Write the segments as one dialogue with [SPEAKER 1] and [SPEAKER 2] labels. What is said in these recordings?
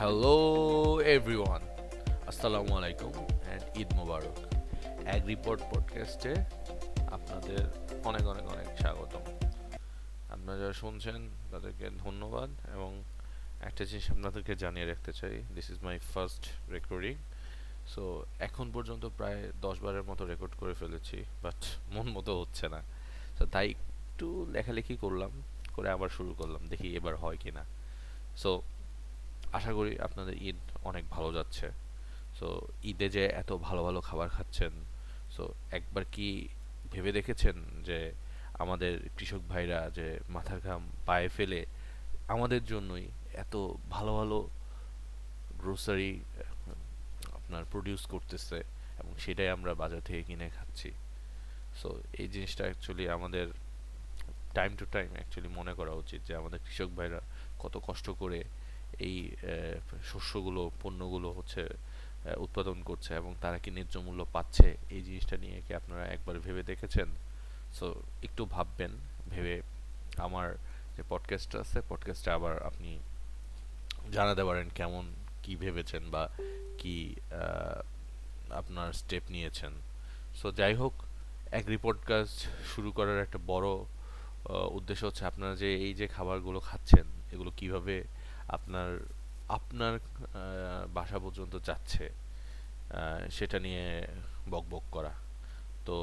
[SPEAKER 1] Hello everyone আসসালামু আলাইকুম and Eid মুবারক অ্যাগ রিপোর্ট পডকাস্টে আপনাদের অনেক অনেক অনেক স্বাগতম। আপনারা যারা শুনছেন তাদেরকে ধন্যবাদ এবং একটা জিনিস আপনাদেরকে জানিয়ে রাখতে চাই this is my first recording so এখন পর্যন্ত প্রায় দশ বারের মতো রেকর্ড করে ফেলেছি বাট মন মতো হচ্ছে না। তো তাই একটু লেখালেখি করলাম, করে আবার শুরু করলাম, দেখি এবার হয় কি না সো আশা করি আপনাদের ঈদ অনেক ভালো যাচ্ছে। সো ঈদে যে এত ভালো ভালো খাবার খাচ্ছেন সো একবার কি ভেবে দেখেছেন যে আমাদের কৃষক ভাইরা যে মাথার ঘাম পায়ে ফেলে আমাদের জন্যই এত ভালো ভালো গ্রোসারি আপনার প্রডিউস করতেছে এবং সেটাই আমরা বাজার থেকে কিনে খাচ্ছি। সো এই জিনিসটা অ্যাকচুয়ালি আমাদের টাইম টু টাইম অ্যাকচুয়ালি মনে করা উচিত যে আমাদের কৃষক ভাইরা কত কষ্ট করে এই শস্যগুলো, পণ্যগুলো হচ্ছে উৎপাদন করছে এবং তারা কি ন্যায্য মূল্য পাচ্ছে, এই জিনিসটা নিয়ে কি আপনারা একবার ভেবে দেখেছেন? সো একটু ভাববেন, ভেবে আমার যে পডকাস্টটা আছে পডকাস্টটা আবার আপনি জানাতে পারেন কেমন, কি ভেবেছেন বা কি আপনার স্টেপ নিয়েছেন। সো যাই হোক অ্যাগ্রি পডকাস্ট শুরু করার একটা বড় উদ্দেশ্য হচ্ছে আপনারা যে এই যে খাবারগুলো খাচ্ছেন, এগুলো কীভাবে আপনার আপনার বাসা পর্যন্ত যাচ্ছে সেটা নিয়ে বকবক করা। তো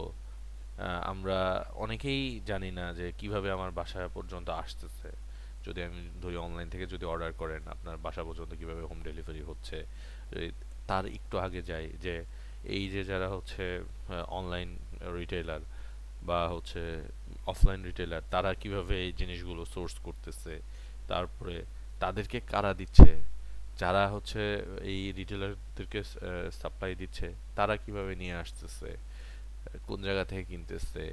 [SPEAKER 1] আমরা অনেকেই জানি না যে কীভাবে আমার বাসা পর্যন্ত আসতেছে। যদি আমি ধরি অনলাইন থেকে যদি অর্ডার করেন, আপনার বাসা পর্যন্ত কীভাবে হোম ডেলিভারি হচ্ছে তার একটু আগে যাই যে, এই যে যারা হচ্ছে অনলাইন রিটেলার বা হচ্ছে অফলাইন রিটেলার তারা কীভাবে এই জিনিসগুলো সোর্স করতেছে, তারপরে তাদেরকে কারা দিচ্ছে? যারা হচ্ছে এই রিটেলারদেরকে সাপ্লাই দিচ্ছে, তারা কীভাবে নিয়ে আসতেছে? কোন জায়গা থেকে কিনতেছে?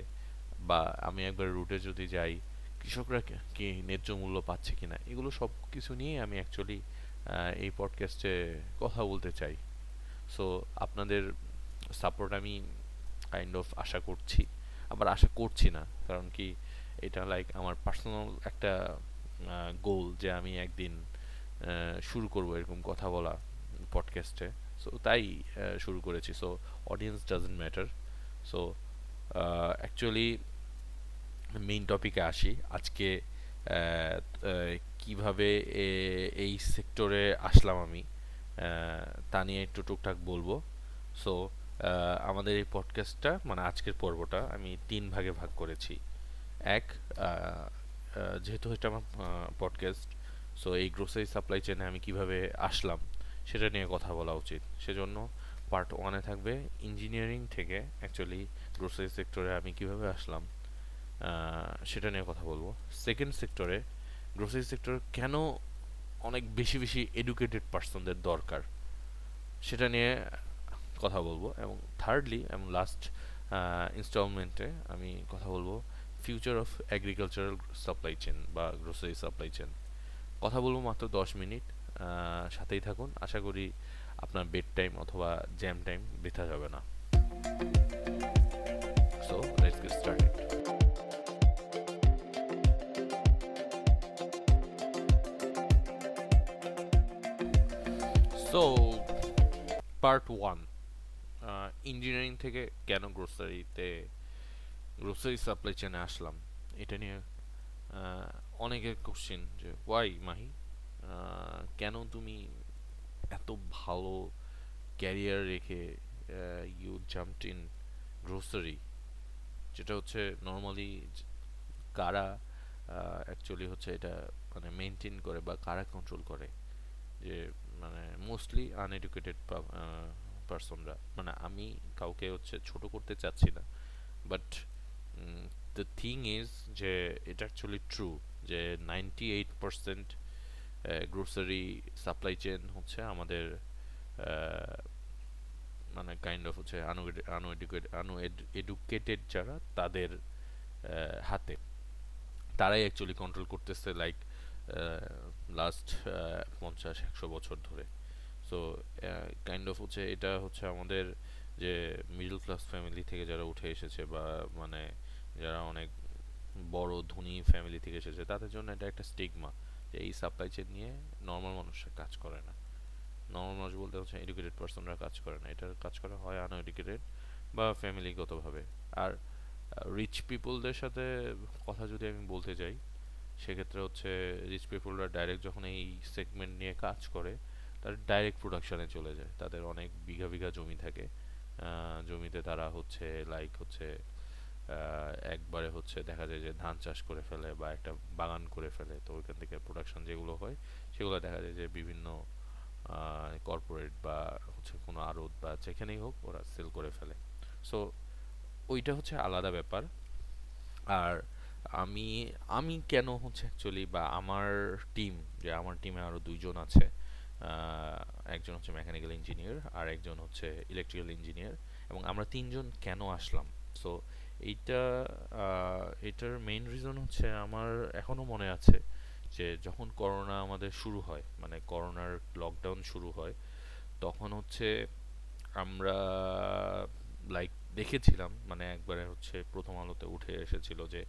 [SPEAKER 1] বা আমি একবার রুটে যদি যাই, কৃষকরা কি ন্যায্য মূল্য পাচ্ছে কিনা? এগুলো সব কিছু নিয়ে আমি অ্যাকচুয়ালি এই পডকাস্টে কথা বলতে চাই। সো আপনাদের সাপোর্ট আমি কাইন্ড অফ আশা করছি। আবার আশা করছি না, কারণ কি, এটা লাইক আমার পার্সোনাল একটা গোল যে আমি একদিন শুরু করব এরকম কথা বলা পডকাস্টে সো তাই শুরু করেছি। So audience doesn't matter so actually main টপিকে আসি। আজকে কীভাবে এই সেক্টরে আসলাম আমি তা নিয়ে একটু টুকটাক বলব। সো আমাদের এই পডকাস্টটা মানে আজকের পর্বটা, আমি তিন ভাগে ভাগ করেছি। এক যেহেতু এটা আমার পডকাস্ট সো এই গ্রোসারি সাপ্লাই চেনে আমি কীভাবে আসলাম সেটা নিয়ে কথা বলা উচিত। সেজন্য পার্ট ওয়ানে থাকবে ইঞ্জিনিয়ারিং থেকে অ্যাকচুয়ালি গ্রোসারি সেক্টরে আমি কীভাবে আসলাম সেটা নিয়ে কথা বলব। সেকেন্ড সেক্টরে গ্রোসারি সেক্টর কেন অনেক বেশি বেশি এডুকেটেড পার্সনদের দরকার সেটা নিয়ে কথা বলব। এবং থার্ডলি এবং লাস্ট ইনস্টলমেন্টে আমি কথা বলব future of agricultural supply chain বা গ্রোসারি সাপ্লাই চেন কথা বলব মাত্র দশ মিনিট সাথেই থাকুন। আশা করি আপনার বেড টাইম অথবা জ্যাম টাইম বৃথা যাবে না। So so part one engineering থেকে কেন গ্রোসারিতে গ্রোসারি সাপ্লাই চেনে আসলাম। এটা নিয়ে অনেকের কোশ্চেন যে ওয়াই মাহি? কেন তুমি এত ভালো ক্যারিয়ার রেখে ইউ জাম্পড ইন গ্রোসারি যেটা হচ্ছে নর্মালি কারা অ্যাকচুয়ালি হচ্ছে এটা মানে মেনটেন করে বা কারা কন্ট্রোল করে? যে মানে মোস্টলি আনএডুকেটেড পার্সনরা মানে আমি কাউকে হচ্ছে ছোট করতে চাচ্ছি না বাট দ্য থিং ইজ যে এটা অ্যাকচুয়ালি ট্রু যে ninety eight percent grocery supply chain হচ্ছে আমাদের মানে কাইন্ড অফ হচ্ছে এডুকেটেড যারা তাদের হাতে। তারাই অ্যাকচুয়ালি কন্ট্রোল করতেছে লাইক লাস্ট পঞ্চাশ, একশো বছর ধরে। সো কাইন্ড অফ হচ্ছে এটা হচ্ছে আমাদের যে মিডল ক্লাস ফ্যামিলি থেকে যারা উঠে এসেছে বা মানে যারা অনেক বড়, ধনী ফ্যামিলি থেকে এসেছে, তাদের জন্য এটা একটা স্টিগমা যে এই সাপ্লাই চেন নিয়ে নর্মাল মানুষরা কাজ করে না। নর্মাল মানুষ বলতে হচ্ছে এডুকেটেড পার্সনরা কাজ করে না। এটার কাজ করা হয় আনএডুকেটেড বা ফ্যামিলিগতভাবে আর রিচ পিপলদের সাথে কথা যদি আমি বলতে যাই, সেক্ষেত্রে হচ্ছে রিচ পিপলরা ডাইরেক্ট যখন এই সেগমেন্ট নিয়ে কাজ করে, তারা ডাইরেক্ট প্রোডাকশানে চলে যায়। তাদের অনেক বিঘা বিঘা জমি থাকে। জমিতে তারা হচ্ছে লাইক হচ্ছে একবারে হচ্ছে দেখা যায় যে ধান চাষ করে ফেলে বা একটা বাগান করে ফেলে, তো ওইখান থেকে প্রোডাকশন যেগুলো হয়, সেগুলো দেখা যায় যে বিভিন্ন কর্পোরেট বা হচ্ছে কোনো আড়ত বা যেখানেই হোক ওরা সেল করে ফেলে। সো ওইটা হচ্ছে আলাদা ব্যাপার। আর আমি আমি কেন হচ্ছে অ্যাকচুয়ালি বা আমার টিম যে আমার টিমে আরও দুইজন আছে একজন হচ্ছে মেকানিক্যাল ইঞ্জিনিয়ার আর একজন হচ্ছে ইলেকট্রিক্যাল ইঞ্জিনিয়ার এবং আমরা তিনজন কেন আসলাম? সো এইটা এটার মেইন রিজন হচ্ছে আমার এখনও মনে আছে যে যখন করোনা আমাদের শুরু হয় মানে করোনার লকডাউন শুরু হয়, তখন হচ্ছে আমরা লাইক দেখেছিলাম মানে একবারে হচ্ছে প্রথম আলোতে উঠে এসেছিল যে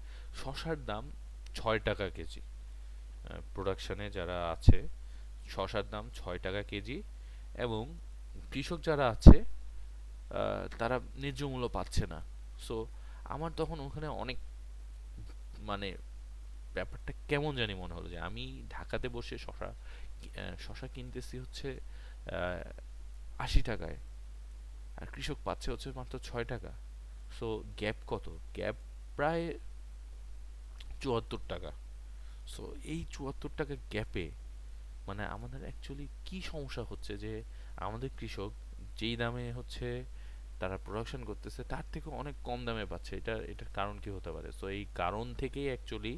[SPEAKER 1] শশার দাম ছয় টাকা কেজি। প্রোডাকশানে যারা আছে, শশার দাম ছয় টাকা কেজি এবং কৃষক যারা আছে তারা ন্যায্য মূল্য পাচ্ছে না। সো আমার তখন ওখানে অনেক মানে ব্যাপারটা কেমন জানি মনে হলো যে আমি ঢাকাতে বসে শশা শশা কিনতেছি হচ্ছে আশি টাকায়। আর কৃষক পাচ্ছে হচ্ছে মাত্র ছয় টাকা। সো গ্যাপ কত? গ্যাপ প্রায় চুয়াত্তর টাকা। সো এই চুয়াত্তর টাকা গ্যাপে মানে আমাদের অ্যাকচুয়ালি কি সমস্যা হচ্ছে যে আমাদের কৃষক যেই দামে হচ্ছে তারা প্রোডাকশন করতেছে, তার থেকে অনেক কম দামে পাচ্ছে। এটা, এটার কারণ কি হতে পারে? সো এই কারণ থেকেই অ্যাকচুয়ালি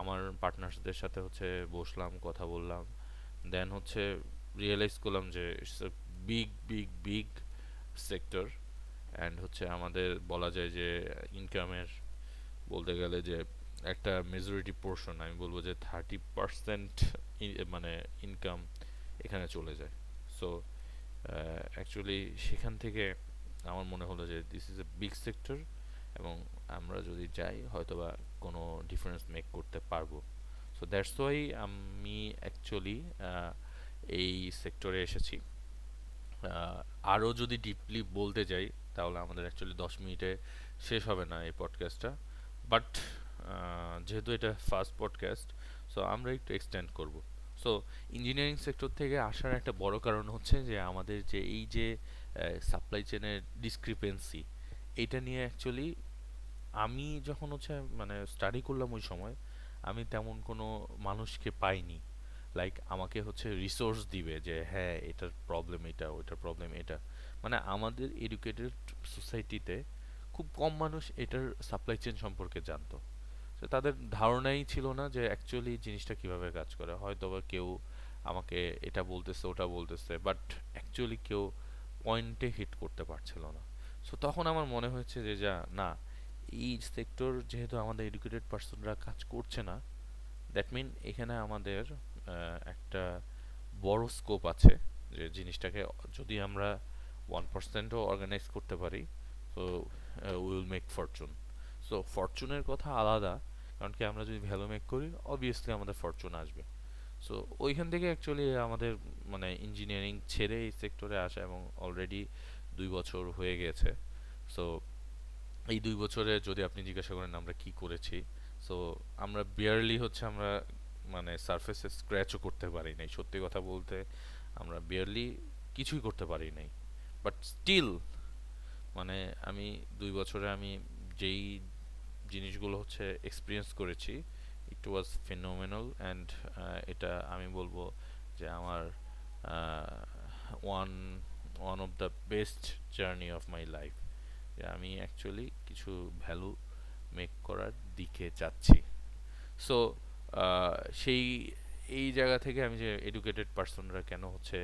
[SPEAKER 1] আমার পার্টনার্সদের সাথে হচ্ছে বসলাম, কথা বললাম। দেন হচ্ছে রিয়েলাইজ করলাম যে it's a big big big sector and হচ্ছে আমাদের বলা যায় যে ইনকামের বলতে গেলে যে, একটা মেজরিটি পোর্শন আমি বলব যে থার্টি পার্সেন্ট মানে ইনকাম এখানে চলে যায়। সো অ্যাকচুয়ালি সেখান থেকে আমার মনে হলো যে this is a big sector এবং আমরা যদি যাই, হয়তোবা কোনো ডিফারেন্স মেক করতে পারব। সো দ্যাটস ওয়াই আমি অ্যাকচুয়ালি এই সেক্টরে এসেছি। আরও যদি ডিপলি বলতে যাই, তাহলে আমাদের অ্যাকচুয়ালি দশ মিনিটে শেষ হবে না এই পডকাস্টটা বাট যেহেতু এটা ফার্স্ট পডকাস্ট সো আমরা একটু এক্সটেন্ড করব। সো ইঞ্জিনিয়ারিং সেক্টর থেকে আসার একটা বড় কারণ হচ্ছে যে আমাদের যে এই যে সাপ্লাই চেনের ডিসক্রিপেন্সি এটা নিয়ে অ্যাকচুয়ালি আমি যখন হচ্ছে মানে স্টাডি করলাম ওই সময়, আমি তেমন কোনো মানুষকে পাইনি। লাইক আমাকে হচ্ছে রিসোর্স দিবে যে হ্যাঁ এটার প্রবলেম এটা, ওইটার প্রবলেম এটা। মানে আমাদের এডুকেটেড সোসাইটিতে খুব কম মানুষ এটার সাপ্লাই চেন সম্পর্কে জানতো। তো তাদের ধারণাই ছিল না যে অ্যাকচুয়ালি জিনিসটা কীভাবে কাজ করে। হয়তো বা কেউ আমাকে এটা বলতেছে, ওটা বলতেছে বাট অ্যাকচুয়ালি কেউ পয়েন্টে হিট করতে পারছিল না। সো তখন আমার মনে হয়েছে যে, যা, না, এই সেক্টর যেহেতু আমাদের এডুকেটেড পার্সনরা কাজ করছে না দ্যাট মিন এখানে আমাদের একটা বড় স্কোপ আছে যে, জিনিসটাকে যদি আমরা ওয়ান পার্সেন্টও অর্গানাইজ করতে পারি তো উইল মেক ফরচুন সো ফরচুনের কথা আলাদা, কারণ কি আমরা যদি ভ্যালু মেক করি অবভিয়াসলি আমাদের ফরচুন আসবে। সো ওইখান থেকে অ্যাকচুয়ালি আমাদের মানে ইঞ্জিনিয়ারিং ছেড়ে এই সেক্টরে আসা এবং অলরেডি দুই বছর হয়ে গেছে। সো এই দুই বছরে যদি আপনি জিজ্ঞাসা করেন আমরা কি করেছি সো আমরা বিয়ারলি হচ্ছে আমরা মানে সারফেসে স্ক্র্যাচও করতে পারি নাই। সত্যি কথা বলতে আমরা বিয়ারলি কিছুই করতে পারি নাই। বাট স্টিল মানে আমি দুই বছরে আমি যেই জিনিসগুলো হচ্ছে এক্সপিরিয়েন্স করেছি ইট ওয়াজ ফিনোমেনাল অ্যান্ড এটা আমি বলব যে আমার one one of the best journey of my life যে আমি অ্যাকচুয়ালি কিছু ভ্যালু মেক করার দিকে যাচ্ছি। সো সেই, এই জায়গা থেকে আমি যে এডুকেটেড পার্সনরা কেন হচ্ছে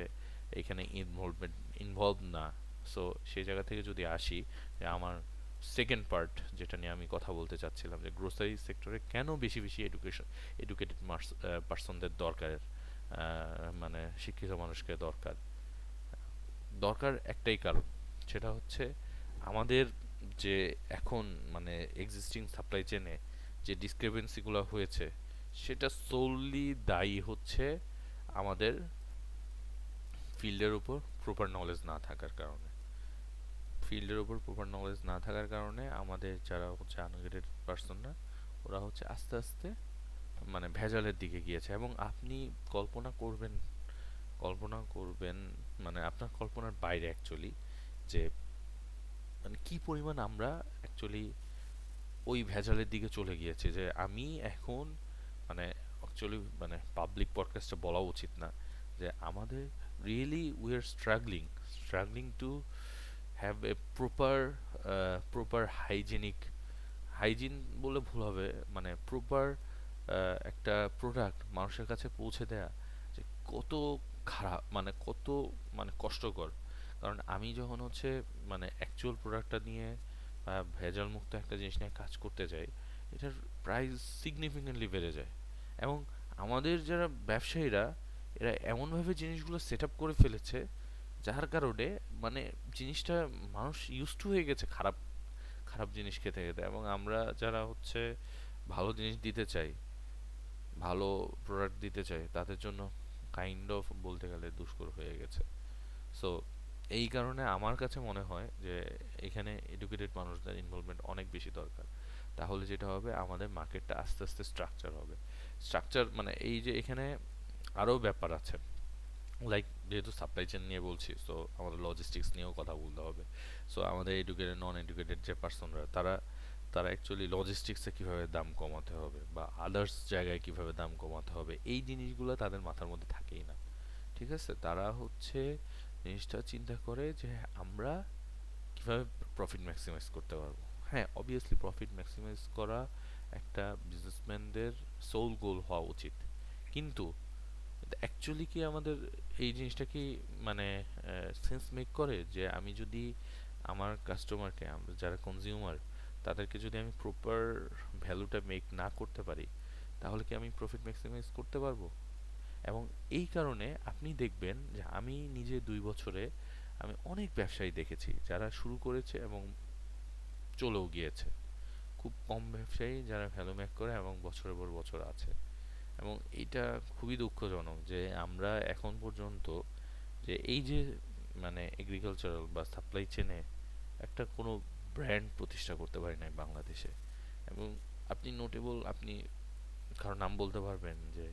[SPEAKER 1] এখানে ইনভলভমেন্ট ইনভলভ না? সো সেই জায়গা থেকে যদি আসি, যে আমার সেকেন্ড পার্ট যেটা নিয়ে আমি কথা বলতে চাচ্ছিলাম, যে গ্রোসারি সেক্টরে কেন বেশি বেশি এডুকেশন এডুকেটেড পার্সনদের দরকার মানে শিক্ষিত মানুষকে দরকার? দরকার একটাই কারণ, সেটা হচ্ছে আমাদের যে এখন মানে এক্সিস্টিং সাপ্লাই চেনে যে ডিসক্রিপেন্সিগুলো হয়েছে, সেটা সোললি দায়ী হচ্ছে আমাদের ফিল্ডের উপর প্রপার নলেজ না থাকার কারণে। ফিল্ডের উপর প্রপার নলেজ না থাকার কারণে আমাদের যারা হচ্ছে আনগ্রেডেড পার্সনরা ওরা হচ্ছে আস্তে আস্তে মানে ভেজালের দিকে গিয়েছে এবং আপনি কল্পনা করবেন কল্পনা করবেন মানে আপনার কল্পনার বাইরে অ্যাকচুয়ালি যে মানে কি পরিমাণ আমরা অ্যাকচুয়ালি ওই ভেজালের দিকে চলে গিয়েছে যে আমি এখন মানে অ্যাকচুয়ালি মানে পাবলিক পডকাস্টে বলা উচিত না যে আমাদের really we are struggling struggling to have a proper proper hygienic hygiene বলে ভুল হবে মানে প্রপার একটা প্রোডাক্ট মানুষের কাছে পৌঁছে দেয়া যে কত খারাপ মানে কত মানে কষ্টকর। কারণ আমি যখন হচ্ছে মানে অ্যাকচুয়াল প্রোডাক্টটা নিয়ে ভেজাল মুক্ত একটা জিনিস নিয়ে কাজ করতে যাই, এটার প্রাইস সিগনিফিকেন্টলি বেড়ে যায়। এবং আমাদের যারা ব্যবসায়ীরা, এরা এমনভাবে জিনিসগুলো সেট আপ করে ফেলেছে যার কারণে মানে জিনিসটা মানুষ ইউজ টু হয়ে গেছে খারাপ খারাপ জিনিস খেতে খেতে এবং আমরা যারা হচ্ছে ভালো জিনিস দিতে চাই, ভালো প্রোডাক্ট দিতে চাই, তাদের জন্য কাইন্ড অফ বলতে গেলে দুষ্কর হয়ে গেছে। সো এই কারণে আমার কাছে মনে হয় যে এখানে এডুকেটেড মানুষদের ইনভলভমেন্ট অনেক বেশি দরকার। তাহলে যেটা হবে, আমাদের মার্কেটটা আস্তে আস্তে স্ট্রাকচার হবে। স্ট্রাকচার মানে এই যে এখানে আরও ব্যাপার আছে। লাইক যেহেতু সাপ্লাই চেন নিয়ে বলছি সো আমাদের লজিস্টিক্স নিয়েও কথা বলতে হবে। সো আমাদের এডুকেটেড নন এডুকেটেড যে পার্সনরা তারা তারা অ্যাকচুয়ালি লজিস্টিক্সে কীভাবে দাম কমাতে হবে বা আদার্স জায়গায় কীভাবে দাম কমাতে হবে, এই জিনিসগুলো তাদের মাথার মধ্যে থাকেই না। ঠিক আছে? তারা হচ্ছে জিনিসটা চিন্তা করে যে আমরা কীভাবে প্রফিট ম্যাক্সিমাইজ করতে পারব। হ্যাঁ অবভিয়াসলি প্রফিট ম্যাক্সিমাইজ করা একটা বিজনেসম্যানদের সোল গোল হওয়া উচিত। কিন্তু অ্যাকচুয়ালি কি আমাদের এই জিনিসটা কি মানে সেন্স মেক করে? যে আমি যদি আমার কাস্টমারকে যারা কনজিউমার তাদেরকে যদি আমি প্রপার ভ্যালুটা মেক না করতে পারি, তাহলে কি আমি প্রফিট ম্যাক্সিমাইজ করতে পারব? এবং এই কারণে আপনি দেখবেন যে আমি নিজে দুই বছরে আমি অনেক ব্যবসায়ী দেখেছি, যারা শুরু করেছে এবং চলেও গিয়েছে। খুব কম ব্যবসায়ী যারা ভ্যালু মেক করে এবং বছরের পর বছর আছে। এবং এটা খুবই দুঃখজনক যে আমরা এখন পর্যন্ত যে এই যে মানে এগ্রিকালচারাল বা সাপ্লাই চেনে একটা কোনো ব্র্যান্ড প্রতিষ্ঠা করতে পারি নাই বাংলাদেশে এবং আপনি নোটেবল আপনি কারও নাম বলতে পারবেন যে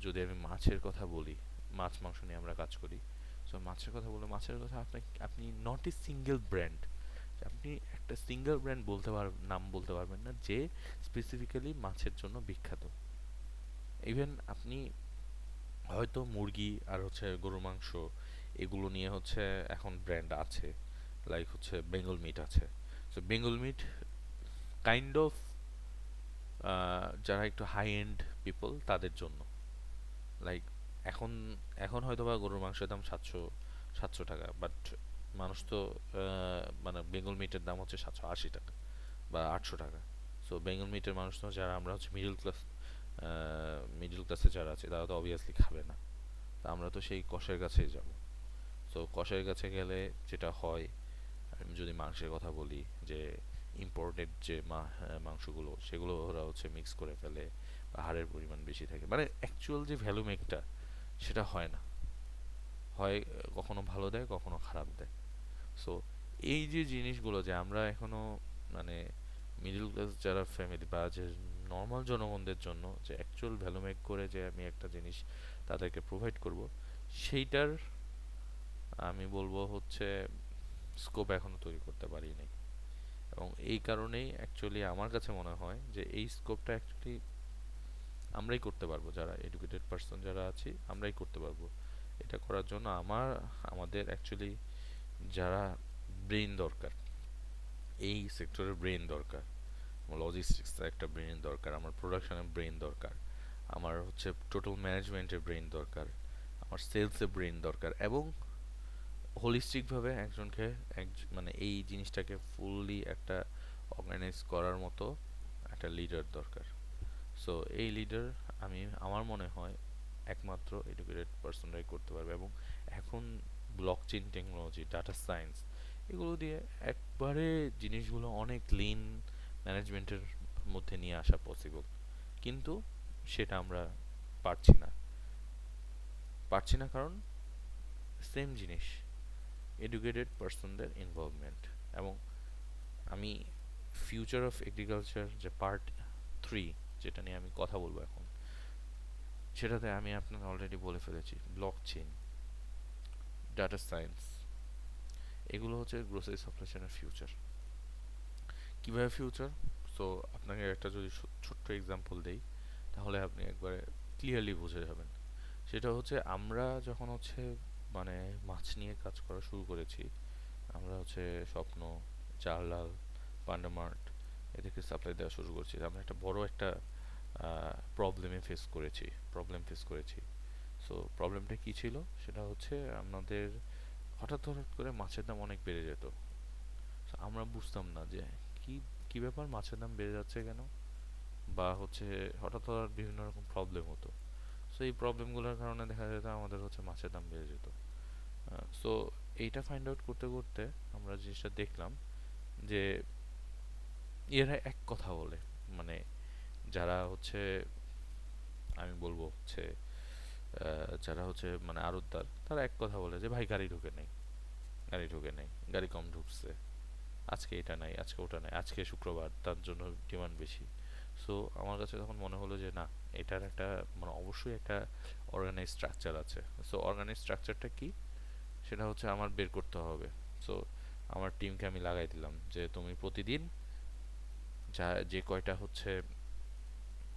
[SPEAKER 1] যদি আমি মাছের কথা বলি, মাছ, মাংস নিয়ে আমরা কাজ করি সো মাছের কথা বলে মাছের কথা আপনি আপনি নট এ সিঙ্গেল ব্র্যান্ড আপনি একটা সিঙ্গেল ব্র্যান্ড বলতে পার, নাম বলতে পারবেন না যে স্পেসিফিক্যালি মাছের জন্য বিখ্যাত। ইভেন আপনি হয়তো মুরগি আর হচ্ছে গরুর মাংস এগুলো নিয়ে হচ্ছে এখন ব্র্যান্ড আছে লাইক হচ্ছে বেঙ্গল মিট আছে। So Bengal meat kind of যারা একটু হাই এন্ড পিপল তাদের জন্য। লাইক এখন এখন হয়তো বা গরুর মাংসের দাম সাতশো সাতশো টাকা বাট মানুষ তো মানে বেঙ্গল মিটের দাম হচ্ছে সাতশো আশি টাকা বা আটশো টাকা। সো বেঙ্গল মিটের মানুষ তো, যারা আমরা হচ্ছে মিডল ক্লাস মিডল ক্লাসে যারা আছে, তারা তো অবভিয়াসলি খাবে না। তা আমরা তো সেই কষের কাছেই যাব। তো কষের কাছে গেলে যেটা হয়, আমি যদি মাংসের কথা বলি, যে ইম্পোর্টেড যে মাংসগুলো, সেগুলো ওরা হচ্ছে মিক্স করে ফেলে বা হাড়ের পরিমাণ বেশি থাকে। মানে অ্যাকচুয়াল যে ভ্যালু মেকটা সেটা হয় না। হয়, কখনো ভালো দেয়, কখনো খারাপ দেয়। সো এই যে জিনিসগুলো যে আমরা এখনও মানে মিডল ক্লাস যারা ফ্যামিলি বা যে নর্মাল জনগণদের জন্য যে অ্যাকচুয়াল ভ্যালু মেক করে যে আমি একটা জিনিস তাদেরকে প্রোভাইড করব, সেইটার আমি বলব হচ্ছে স্কোপ এখনও তৈরি করতে পারি পারিনি। এবং এই কারণেই অ্যাকচুয়ালি আমার কাছে মনে হয় যে এই স্কোপটা অ্যাকচুয়ালি আমরাই করতে পারব, যারা এডুকেটেড পার্সন যারা আছি, আমরাই করতে পারব। এটা করার জন্য আমার, আমাদের অ্যাকচুয়ালি যারা ব্রেন দরকার, এই সেক্টরের ব্রেন দরকার আমার লজিস্টিক্সের একটা ব্রেন দরকার, আমার প্রোডাকশনের ব্রেন দরকার, আমার হচ্ছে টোটাল ম্যানেজমেন্টের ব্রেন দরকার, আমার সেলসের ব্রেন দরকার, এবং হোলিস্টিকভাবে একজনকে এক মানে এই জিনিসটাকে ফুললি একটা অর্গানাইজ করার মতো একটা লিডার দরকার। সো এই লিডার আমি, আমার মনে হয় একমাত্র এডুকেটেড পার্সনরাই করতে পারবে, এবং এখন blockchain technology data science এগুলো দিয়ে একবারে জিনিসগুলো অনেক লিন ম্যানেজমেন্টের মধ্যে নিয়ে আসা পসিবল কিন্তু সেটা আমরা পারছি না। পারছি না কারণ সেম জিনিস এডুকেটেড পার্সনদের ইনভলভমেন্ট এবং আমি ফিউচার অফ এগ্রিকালচার যে পার্ট থ্রি যেটা নিয়ে আমি কথা বলব এখন, সেটাতে আমি আপনাকে অলরেডি বলে ফেলেছি ব্লক চেইন ডাটা সায়েন্স এগুলো হচ্ছে গ্রোসারি সাপ্লাই চেনের ফিউচার কীভাবে ফিউচার সো আপনাকে একটা যদি ছোট্ট এক্সাম্পল দেই, তাহলে আপনি একবারে ক্লিয়ারলি বুঝে যাবেন। সেটা হচ্ছে আমরা যখন হচ্ছে মানে মাছ নিয়ে কাজ করা শুরু করেছি, আমরা হচ্ছে স্বপ্ন, চারলাল, পান্ডামার্ট এদেরকে সাপ্লাই দেওয়া শুরু করছি। আমরা একটা বড় একটা প্রবলেমে ফেস করেছি প্রবলেম ফেস করেছি। সো প্রবলেমটা কী ছিল? সেটা হচ্ছে আমাদের হঠাৎ হঠাৎ করে মাছের দাম অনেক বেড়ে যেত। আমরা বুঝতাম না যে কি কি ব্যাপার? মাছের দাম বেড়ে যাচ্ছে কেন? বা হচ্ছে হঠাৎ হঠাৎ বিভিন্ন রকম প্রবলেম হতো। সো এই প্রবলেমগুলোর কারণে দেখা যেত আমাদের হচ্ছে মাছের দাম বেড়ে যেত। সো এইটা ফাইন্ড আউট করতে করতে আমরা জিনিসটা দেখলাম যে এরা এক কথা বলে। মানে যারা হচ্ছে, আমি বলব হচ্ছে যারা হচ্ছে মানে আড়তদার, তারা এক কথা বলে যে, ভাই, গাড়ি ঢুকে নেই। গাড়ি ঢুকে নেই। গাড়ি কম ঢুকছে। আজকে এটা নাই, আজকে ওটা নাই, আজকে শুক্রবার, তার জন্য ডিমান্ড বেশি। সো আমার কাছে তখন মনে হলো যে, না, এটার একটা মানে অবশ্যই একটা অর্গানাইজ স্ট্রাকচার আছে। সো অর্গানাইজ স্ট্রাকচারটা কি? সেটা হচ্ছে আমার বের করতে হবে। সো আমার টিমকে আমি লাগাই দিলাম যে, তুমি প্রতিদিন যা, যে কয়টা হচ্ছে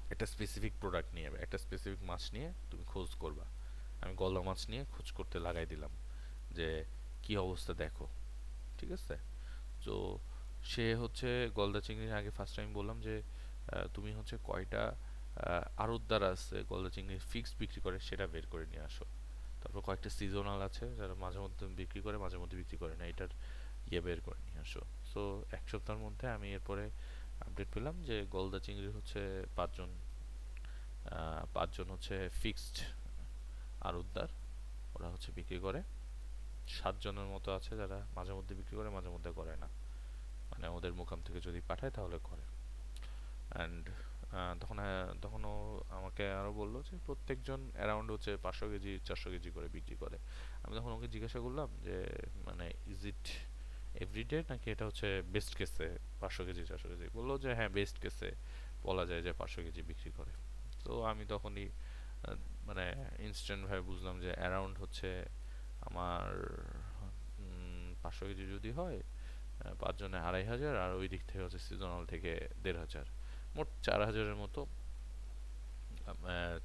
[SPEAKER 1] একটা স্পেসিফিক প্রোডাক্ট নিয়ে একটা স্পেসিফিক মাছ নিয়ে তুমি খোঁজ করবা। আমি গলদা মাছ নিয়ে খোঁজ করতে লাগাই দিলাম যে, কি অবস্থা দেখো, ঠিক আছে? তো সে হচ্ছে গলদা চিংড়ির আগে ফার্স্ট টাইম বললাম যে তুমি হচ্ছে কয়টা আড়তদার আছে গলদা চিংড়ি ফিক্সড বিক্রি করে সেটা বের করে নিয়ে আসো। তারপর কয়েকটা সিজনাল আছে যারা মাঝে মধ্যে বিক্রি করে, মাঝে মধ্যে বিক্রি করে না, এটার ইয়ে বের করে নিয়ে আসো। সো এক সপ্তাহের মধ্যে আমি এরপরে আপডেট পেলাম যে গলদা চিংড়ি হচ্ছে পাঁচজন পাঁচজন হচ্ছে ফিক্সড আড়তদার ওরা হচ্ছে বিক্রি করে। সাতজনের মতো আছে যারা মাঝে মধ্যে বিক্রি করে, মাঝে মধ্যে করে না। মানে ওদের মুখাম থেকে যদি পাঠায় তাহলে করে। অ্যান্ড তখন তখন ও আমাকে আরও বলল যে প্রত্যেকজন অ্যারাউন্ড হচ্ছে পাঁচশো কেজি, চারশো কেজি করে বিক্রি করে। আমি তখন ওকে জিজ্ঞাসা করলাম যে মানে ইজ ইট এভরিডে নাকি এটা হচ্ছে বেস্ট কেসে পাঁচশো কেজি, চারশো কেজি? বলল যে হ্যাঁ বেস্ট কেসে বলা যায় যে পাঁচশো কেজি বিক্রি করে। তো আমি তখনই মানে ইনস্ট্যান্টভাবে বুঝলাম যে অ্যারাউন্ড হচ্ছে আমার পাঁচশো কেজি যদি হয় পাঁচজনে আড়াই হাজার, আর ওই দিক থেকে হচ্ছে সিজনাল থেকে দেড় হাজার। মোট চার হাজারের মতো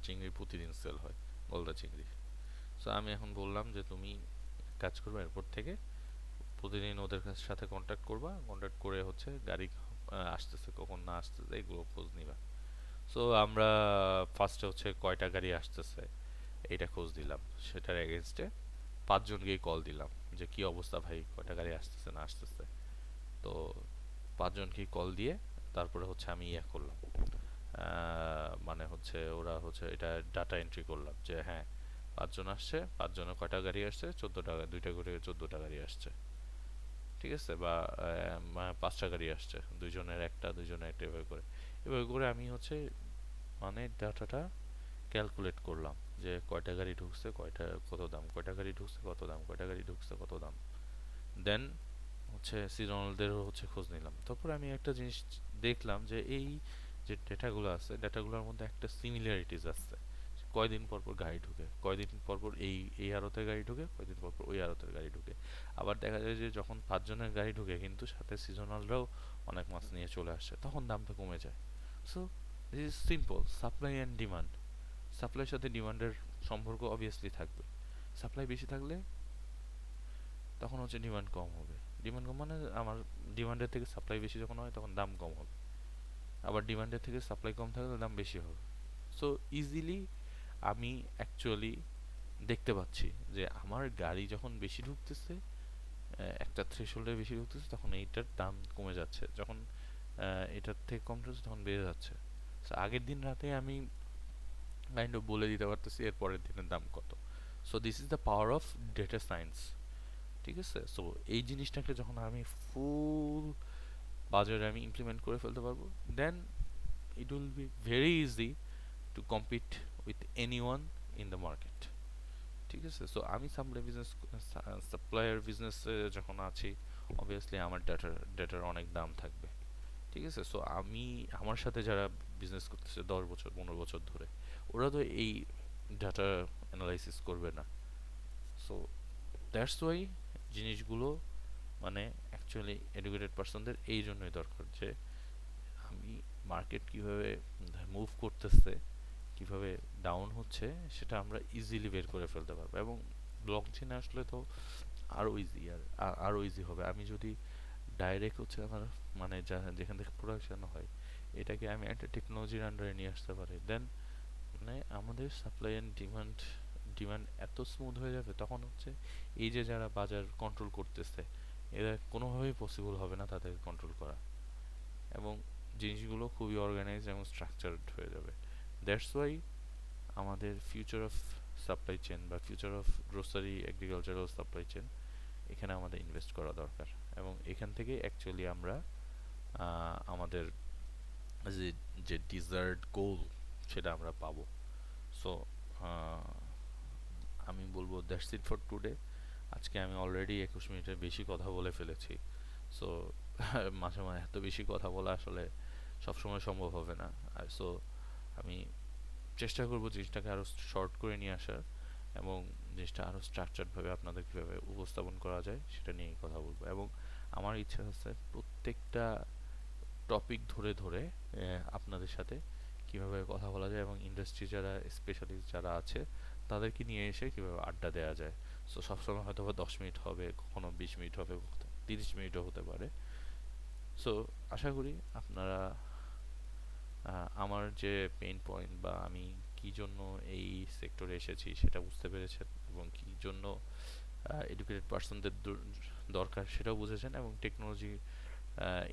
[SPEAKER 1] চিংড়ি প্রতিদিন সেল হয় গলদা চিংড়ি। সো আমি এখন বললাম যে তুমি কাজ করবে এরপর থেকে প্রতিদিন ওদের সাথে কন্ট্যাক্ট করবা কন্ট্যাক্ট করে হচ্ছে গাড়ি আসতেছে, কখন না আসতেছে, এগুলো খোঁজ নিবা। সো আমরা ফার্স্টে হচ্ছে কয়টা গাড়ি আসতেছে, এইটা খোঁজ দিলাম সেটার এগেনস্টে পাঁচজনকেই কল দিলাম যে, কি অবস্থা ভাই? কয়টা গাড়ি আসতেছে না আসতেছে? তো পাঁচজনকেই কল দিয়ে তারপরে হচ্ছে আমি ইয়ে করলাম। মানে হচ্ছে ওরা হচ্ছে এটা ডাটা এন্ট্রি করলাম যে হ্যাঁ পাঁচজন আসছে পাঁচজনের কয়টা গাড়ি আসছে? চোদ্দোটা দুইটা করে চোদ্দোটা গাড়ি আসছে। ঠিক আছে? বা পাঁচটা গাড়ি আসছে, দুইজনের একটা দুইজনের একটা, এভাবে করে। এভাবে করে আমি হচ্ছে মানে ডাটাটা ক্যালকুলেট করলাম। যে কয়টা গাড়ি ঢুকছে, কয়টা, কত দাম, কয়টা গাড়ি ঢুকছে, কত দাম, কয়টা গাড়ি ঢুকছে, কত দাম। দেন হচ্ছে সিজনালদেরও হচ্ছে খোঁজ নিলাম। তারপর আমি একটা জিনিস দেখলাম যে এই যে ডেটাগুলো আছে, ডেটাগুলোর মধ্যে একটা সিমিলারিটিস আছে। কয়দিন পর পর গাড়ি ঢুকে, কয়দিন পর পর এই এই আড়তের গাড়ি ঢুকে, কয়দিন পর পর ওই আড়তের গাড়ি ঢুকে। আবার দেখা যায় যে যখন পাঁচজনের গাড়ি ঢুকে, কিন্তু সাথে সিজনালরাও অনেক মাছ নিয়ে চলে আসছে তখন দামটা কমে যায়। So this is simple supply and demand সাপ্লাইয়ের সাথে ডিমান্ডের সম্পর্ক অবভিয়াসলি থাকবে। সাপ্লাই বেশি থাকলে তখন হচ্ছে ডিমান্ড কম হবে। ডিমান্ড কম মানে আমার ডিমান্ডের থেকে সাপ্লাই বেশি যখন হয় তখন দাম কম হবে। আবার ডিমান্ডের থেকে সাপ্লাই কম থাকলে দাম বেশি হবে। সো ইজিলি আমি অ্যাকচুয়ালি দেখতে পাচ্ছি যে আমার গাড়ি যখন বেশি ঢুকতেছে একটা থ্রেশোল্ডে বেশি ঢুকতেছে, তখন এইটার দাম কমে যাচ্ছে। যখন এটার থেকে কম ঢুকছে তখন বেড়ে যাচ্ছে। আগের দিন রাতে আমি কাইন্ড অফ বলে দিতে পারতেছি এর পরের দিনের দাম কত। So this is the power of data science ঠিক আছে? সো এই জিনিসটাকে যখন আমি ফুল বাজারে আমি ইমপ্লিমেন্ট করে ফেলতে পারব then it will be very easy to compete with anyone in the market ঠিক আছে? সো আমি সাপ্লাই বিজনেস সাপ্লায়ার বিজনেসে যখন আছি অবভিয়াসলি আমার ডেটার ডেটার অনেক দাম থাকবে। ঠিক আছে? সো আমি, আমার সাথে যারা বিজনেস করতেছে দশ বছর, পনেরো বছর ধরে ওরা তো এই ডাটা অ্যানালাইসিস করবে না। সো দ্যাটস ওয়াই জিনিসগুলো মানে অ্যাকচুয়ালি এডুকেটেড পার্সনদের এই জন্যই দরকার যে, আমি মার্কেট কীভাবে মুভ করতেছে, কীভাবে ডাউন হচ্ছে, সেটা আমরা ইজিলি বের করে ফেলতে পারব। এবং ব্লক চেনে আসলে তো আরও ইজি আর আরও ইজি হবে। আমি যদি ডাইরেক্ট হচ্ছে আমার মানে যেখান থেকে প্রোডাকশন হয়, এটাকে আমি একটা টেকনোলজির আন্ডারে নিয়ে আসতে পারি। দেন মানে আমাদের সাপ্লাই অ্যান্ড ডিমান্ড ডিমান্ড এত স্মুথ হয়ে যাবে, তখন হচ্ছে এই যে যারা বাজার কন্ট্রোল করতেছে, এরা কোনোভাবেই পসিবল হবে না তাদেরকে কন্ট্রোল করা। এবং জিনিসগুলো খুবই অর্গানাইজ এবং স্ট্রাকচারড হয়ে যাবে। দ্যাটস ওয়াই আমাদের ফিউচার অফ সাপ্লাই চেন বা future of grocery agricultural supply chain এখানে আমাদের ইনভেস্ট করা দরকার। এবং এখান থেকে অ্যাকচুয়ালি আমরা আমাদের যে যে ডিজার্ট গোল সেটা আমরা পাবো। সো আমি বলব দ্যাটস ইট ফর টুডে আজকে আমি অলরেডি একুশ মিনিটের বেশি কথা বলে ফেলেছি। সো মাঝে মাঝে এত বেশি কথা বলা আসলে সবসময় সম্ভব হবে না। সো আমি চেষ্টা করব জিনিসটাকে আরও শর্ট করে নিয়ে আসার এবং জিনিসটা আরও স্ট্রাকচারডভাবে আপনাদের কীভাবে উপস্থাপন করা যায় সেটা নিয়েই কথা বলব। এবং আমার ইচ্ছা আছে প্রত্যেকটা টপিক ধরে ধরে আপনাদের সাথে কীভাবে কথা বলা যায় এবং ইন্ডাস্ট্রি যারা স্পেশালিস্ট যারা আছে, তাদেরকে নিয়ে এসে কীভাবে আড্ডা দেওয়া যায়? সো সবসময় হয়তো বা দশ মিনিট হবে, কখনো বিশ মিনিট হবে তিরিশ মিনিটও হতে পারে। সো আশা করি আপনারা আমার যে পেইন পয়েন্ট বা আমি কি জন্য এই সেক্টরে এসেছি সেটা বুঝতে পেরেছেন এবং কি জন্য এডুকেটেড পার্সনদের দরকার সেটাও বুঝেছেন এবং টেকনোলজি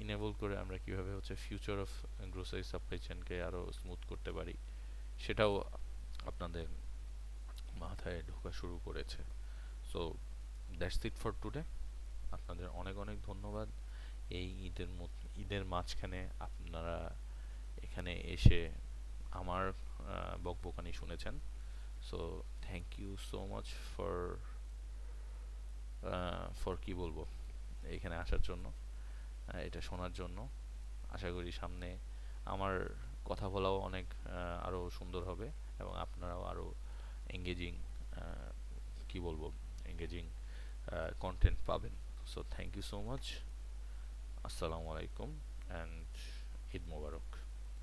[SPEAKER 1] ইনেবল করে আমরা কীভাবে হচ্ছে ফিউচার অফ গ্রোসারি সাপ্লাই চেনকে আরও স্মুথ করতে পারি, সেটাও আপনাদের মাথায় ঢোকা শুরু করেছে। So that's it for today আপনাদের অনেক অনেক ধন্যবাদ। এই ঈদের ঈদের মাঝখানে আপনারা এখানে এসে আমার বকবকানি শুনেছেন। So thank you so much for for কি বলব? এখানে আসার জন্য। এটা শোনার জন্য। আশা করি সামনে আমার কথা বলাও অনেক আরও সুন্দর হবে এবং আপনারাও আরও এঙ্গেজিং কি বলব এঙ্গেজিং কন্টেন্ট পাবেন। So thank you so much আসসালামু আলাইকুম অ্যান্ড ঈদ মোবারক।